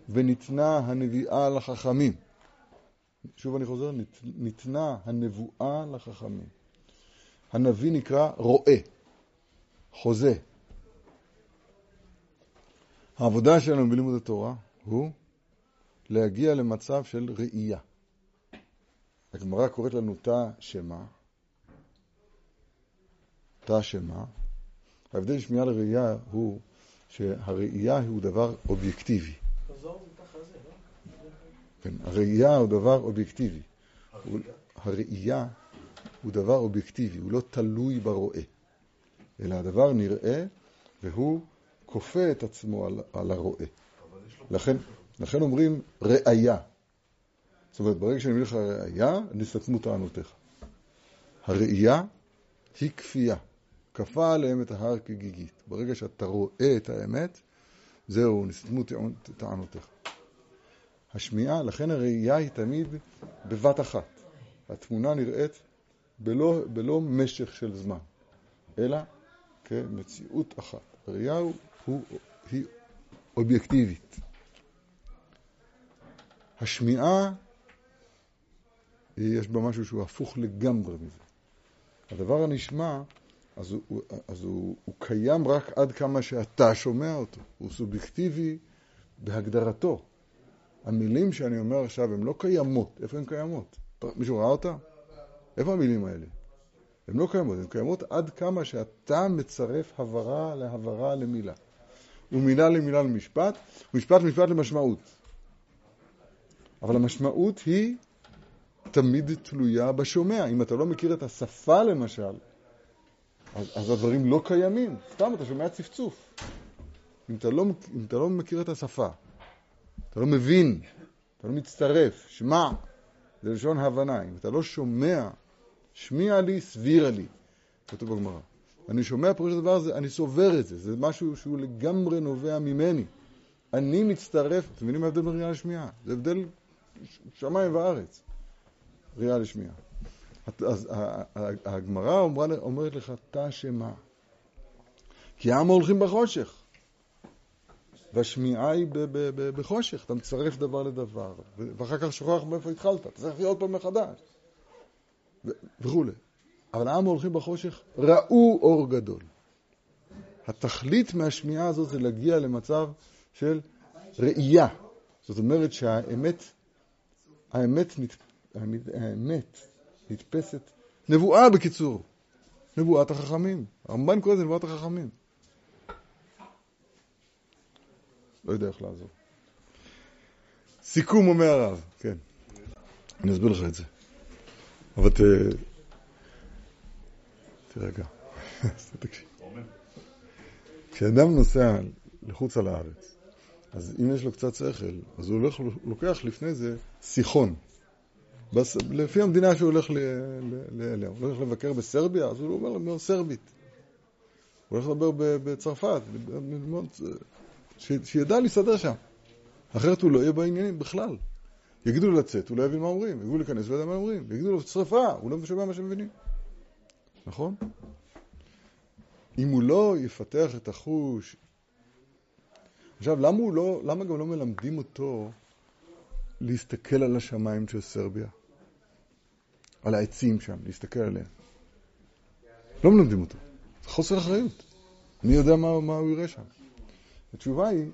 וניתנה הנביאה לחכמים. שוב אני חוזר, ניתנה הנבואה לחכמים. הנביא נקרא רואה, חוזה. העבודה שלנו בלימוד התורה הוא להגיע למצב של ראייה. הגמרא קוראת לנו תא שמה, תא שמה. ההבדל שמיעה לראייה הוא שהראייה הוא דבר אובייקטיבי. כן, הראייה הוא דבר אובייקטיבי. הראייה הוא דבר אובייקטיבי, הוא לא תלוי ברואה, אלא הדבר נראה והוא כופה את עצמו על, על הרואה. לכן, לכן אומרים ראייה. זאת אומרת, ברגע שאני מביא לך ראייה, נסתתמו טענותיך. הראייה היא כפייה. כפה עליהם את ההר כגיגית. ברגע שאתה רואה את האמת, זהו, נסתמו טענותיך. השמיעה, לכן הראייה היא תמיד בבת אחת. התמונה נראית בלא, בלא משך של זמן, אלא כמציאות אחת. הראייה הוא, הוא, היא אובייקטיבית. השמיעה, יש בה משהו שהוא הפוך לגמרי מזה. הדבר הנשמע, אז, הוא, אז הוא, הוא קיים רק עד כמה שאתה שומע אותו. הוא סובייקטיבי בהגדרתו. המילים שאני אומר עכשיו הן לא קיימות. איפה הן קיימות? מישהו ראה אותה? איפה המילים האלה? הן לא קיימות, הן קיימות עד כמה שאתה מצרף הברה להברה למילה. ומילה למילה למשפט, ומשפט למשפט למשמעות. אבל המשמעות היא תמיד תלויה בשומע. אם אתה לא מכיר את השפה למשל, אז, אז הדברים לא קיימים. סתם אתה שומע צפצוף. אם אתה, לא, אם אתה לא מכיר את השפה, אתה לא מבין, אתה לא מצטרף, שמע, זה לשון הבנה. אם אתה לא שומע, שמיע לי, סבירה לי, כתוב בגמרא. אני שומע פירוש הדבר הזה, אני סובר את זה, זה משהו שהוא לגמרי נובע ממני. אני מצטרף, אתם מבינים מה ההבדל בין ראייה לשמיעה? זה הבדל שמיים וארץ, ראייה לשמיעה. אז הגמרא אומרת לך, תא שמה? כי העם הולכים בחושך. והשמיעה היא בחושך, אתה מצרף דבר לדבר, ואחר כך שוכח מאיפה התחלת, אתה צריך להיות פעם מחדש, וכולי. אבל העם הולכים בחושך, ראו אור גדול. התכלית מהשמיעה הזאת זה להגיע למצב של ראייה. זאת אומרת שהאמת, האמת, האמת נתפסת, נבואה בקיצור, נבואת החכמים. הרמב"ן קורא לזה נבואת החכמים. לא יודע איך לעזור. סיכום אומר הרב, כן. אני אסביר לך את זה. אבל ת... תרגע. כשאדם נוסע לחוץ על הארץ, אז אם יש לו קצת שכל, אז הוא לוקח לפני זה סיחון. בס... לפי המדינה שהוא הולך אליה. הוא הולך לבקר בסרביה, אז הוא אומר לו סרבית. הוא הולך לדבר בצרפת, ש... שידע להסתדר שם. אחרת הוא לא יהיה בעניינים בכלל. יגידו לו לצאת, הוא לא יבין מה אומרים. יגידו לו להיכנס, הוא לא יודע מה אומרים. יגידו לו שרפה, הוא לא שומע מה שהם מבינים. נכון? אם הוא לא יפתח את החוש... עכשיו, למה, לא, למה גם לא מלמדים אותו להסתכל על השמיים של סרביה? על העצים שם, להסתכל עליהם. לא מלמדים אותו. זה חוסר אחריות. מי יודע מה, מה הוא יראה שם? התשובה היא,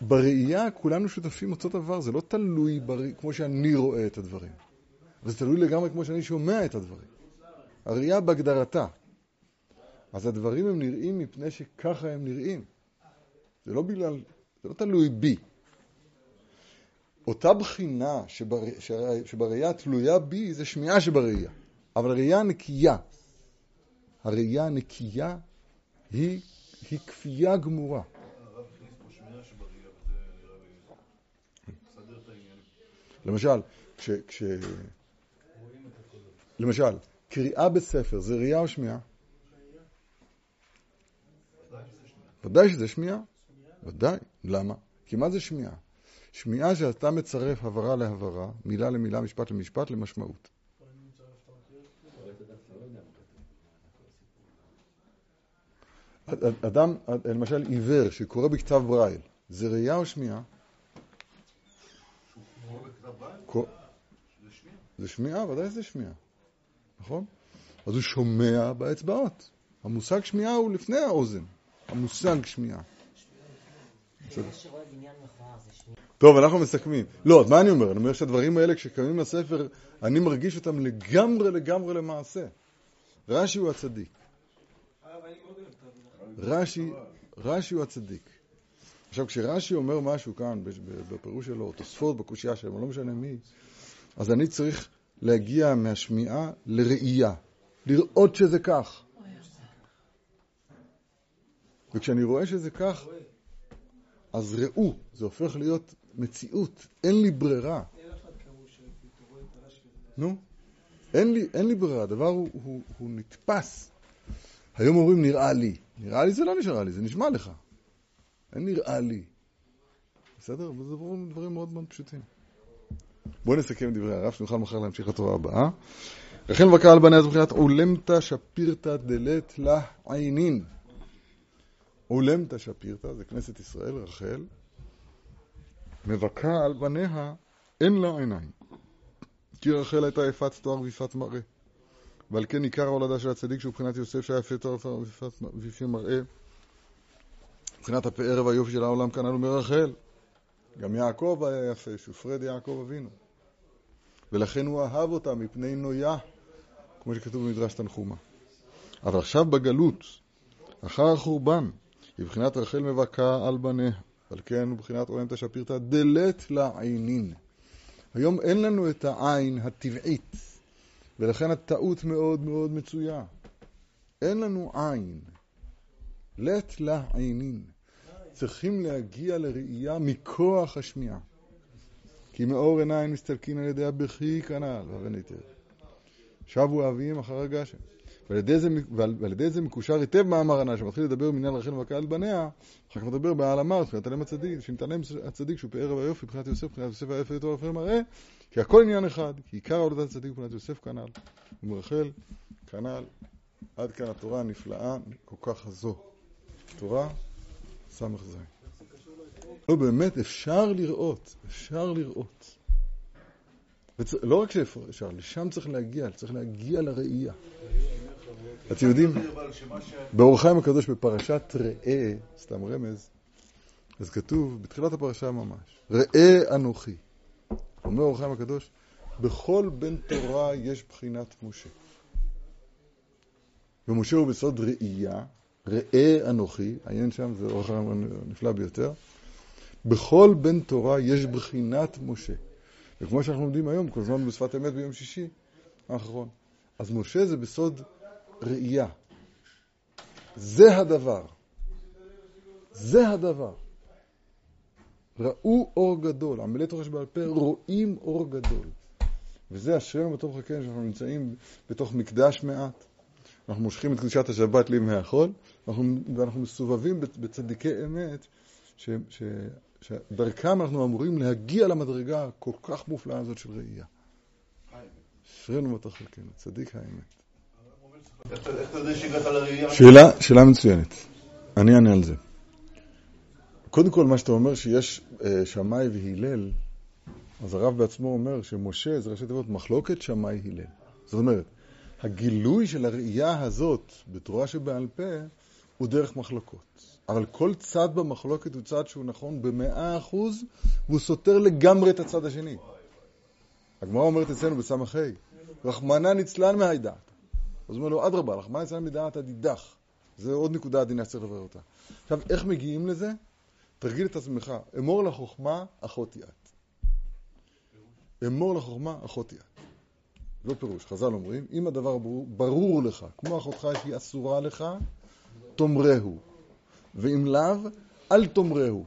בראייה כולנו שותפים אותו דבר, זה לא תלוי בר... כמו שאני רואה את הדברים. זה תלוי לגמרי כמו שאני שומע את הדברים. הראייה בהגדרתה. אז הדברים הם נראים מפני שככה הם נראים. זה לא בגלל זה לא תלוי בי. אותה בחינה שבר, שבראייה תלויה בי זה שמיעה שבראייה, אבל הראייה הנקייה, הראייה הנקייה היא, היא כפייה גמורה. למשל, כש, כש... למשל, קריאה בספר זה ראייה או שמיעה? ודאי שזה שמיעה. ודאי. למה? כי מה זה שמיעה? שמיעה שאתה מצרף הברה להברה, מילה למילה, משפט למשפט, למשמעות. אדם, למשל עיוור שקורא בכתב ברייל, זה ראייה או שמיעה? זה שמיעה, ודאי זה שמיעה, נכון? אז הוא שומע באצבעות. המושג שמיעה הוא לפני האוזן, המושג שמיעה. בסדר. מי שרואה בניין מכוער זה שמיעה. טוב, אנחנו מסכמים. לא, אז מה אני אומר? אני אומר שהדברים האלה, כשקמים לספר, אני מרגיש אותם לגמרי לגמרי למעשה. רש"י הוא הצדיק. רש"י, רש"י הוא הצדיק. עכשיו, כשרש"י אומר משהו כאן, בפירוש שלו, או תוספות בקושייה שלו, לא משנה מי, אז אני צריך להגיע מהשמיעה לראייה, לראות שזה כך. וכשאני רואה שזה כך, אז ראו, זה הופך להיות מציאות, אין לי ברירה. נו, אין לי, אין לי ברירה, הדבר הוא, הוא, הוא נתפס. היום אומרים נראה לי. נראה לי זה לא נשאר לי, זה נשמע לך. אין נראה לי. בסדר? וזה דברים, מאוד מאוד פשוטים. בואו נסכם את דברי הרב, שנוכל מחר להמשיך לתורה הבאה. רחל מבקר על בניה זו מבחינת עולמתא שפירתא דלת לה עינין. עולמתא שפירתא, זה כנסת ישראל, רחל, מבכה על בניה, אין לה עיניים. כי רחל הייתה יפת תואר ויפת מראה. ועל כן עיקר ההולדה של הצדיק שהוא מבחינת יוסף שהיה יפה תואר ויפה מראה. מבחינת הפאר והיופי של העולם כנ"ל הוא מרחל. גם יעקב היה יפה, שופרד יעקב אבינו. ולכן הוא אהב אותה מפני נויה, כמו שכתוב במדרש תנחומה. אבל עכשיו בגלות, אחר החורבן, היא בחינת רחל מבכה על בניה. על כן בחינת עולם תשפירתא דלת לעינין. היום אין לנו את העין הטבעית, ולכן הטעות מאוד מאוד מצויה. אין לנו עין. לת לעינין. צריכים להגיע לראייה מכוח השמיעה. כי מאור עיניים מסתלקין על ידי הבכי כנ"ל, היטב. שבו אביהם אחר הגשם. ועל ידי זה, ועל, ועל ידי זה מקושר היטב מאמר הנ"ל, שמתחיל לדבר מניין רחל על בניה, אחר כך מדבר בעל אמר, מבחינת עליהם הצדיק, שנתעלם הצדיק שהוא פאר והיופי, מבחינת יוסף, מבחינת יוסף היפה יותר יפה מראה, כי הכל עניין אחד, כי עיקר עבודת הצדיק מבחינת יוסף כנ"ל, ומרחל כנ"ל, עד כאן התורה הנפלאה כל כך הזו. תורה ס"ז. לא, באמת, אפשר לראות, אפשר לראות. וצ... לא רק שאפשר, לשם צריך להגיע, צריך להגיע לראייה. אתם יודעים. באור החיים הקדוש בפרשת ראה, סתם רמז, אז כתוב, בתחילת הפרשה ממש, ראה אנוכי. אומר אור החיים הקדוש, בכל בן תורה יש בחינת משה. ומשה הוא בסוד ראייה, ראה אנוכי, העניין שם זה אור החיים הנפלא ביותר. בכל בן תורה יש בחינת משה. וכמו שאנחנו לומדים היום, כל הזמן בשפת אמת ביום שישי האחרון. אז משה זה בסוד ראייה. זה הדבר. זה הדבר. ראו אור גדול. עמלי תורה שבעל פה רואים אור גדול. וזה השם בתוך חכם שאנחנו נמצאים בתוך מקדש מעט. אנחנו מושכים את קדושת השבת לימי החול, ואנחנו, ואנחנו מסובבים בצדיקי אמת, ש, ש, שדרכם אנחנו אמורים להגיע למדרגה הכל כך מופלאה הזאת של ראייה. אשרינו בתוך חלקנו, צדיק האמת. שאלה, שאלה מצוינת. אני אענה על זה. קודם כל, מה שאתה אומר שיש אה, שמאי והלל, אז הרב בעצמו אומר שמשה זה ראשי תיבות מחלוקת שמאי הלל. זאת אומרת, הגילוי של הראייה הזאת בתורה שבעל פה הוא דרך מחלוקות. אבל כל צד במחלוקת הוא צד שהוא נכון במאה אחוז, והוא סותר לגמרי את הצד השני. הגמרא אומרת אצלנו בסמ"ה, רחמנא ניצלן מהידעת. אז הוא אומר לו, אדרבה, רחמנא ניצלן מדעת הדידך. זה עוד נקודה עדינה שצריך לברר אותה. עכשיו, איך מגיעים לזה? תרגיל את עצמך, אמור לחוכמה, אחותי את. אמור לחוכמה, אחותי את. זה פירוש, חז"ל אומרים, אם הדבר ברור, ברור לך, כמו אחותך שהיא אסורה לך, תאמרהו. ואם לאו, אל תאמרהו.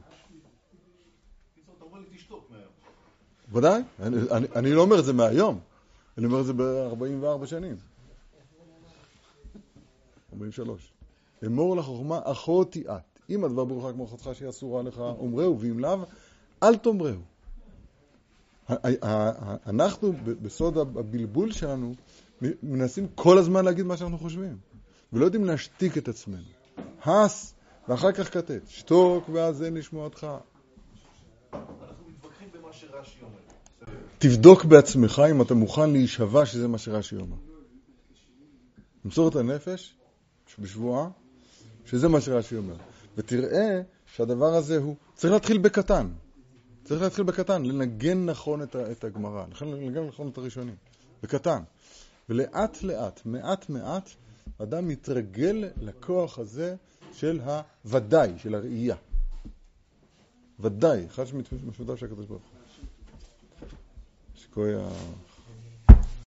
ודאי, אני, אני, אני לא אומר את זה מהיום, אני אומר את זה ב-44 שנים. 43. אמור לחוכמה, אחותי את. אם הדבר ברוך כמו אחותך שהיא אסורה לך, אומרהו, ואם לאו, אל תאמרהו. אנחנו, בסוד הבלבול שלנו, מנסים כל הזמן להגיד מה שאנחנו חושבים, ולא יודעים להשתיק את עצמנו. הס, ואחר כך כתת. שתוק ואזן לשמועתך. במה שרש"י אומר. בסדר. תבדוק בעצמך אם אתה מוכן להישבע שזה מה שרש"י אומר. למסור את הנפש בשבועה, שזה מה שרש"י אומר. ותראה שהדבר הזה הוא, צריך להתחיל בקטן. צריך להתחיל בקטן, לנגן נכון את, את הגמרא, לנגן נכון את הראשונים, בקטן. ולאט לאט, מעט מעט, אדם מתרגל לכוח הזה של הוודאי, של הראייה. ודאי, אחד שמשותף של הקדוש ברוך הוא. שכוי ה...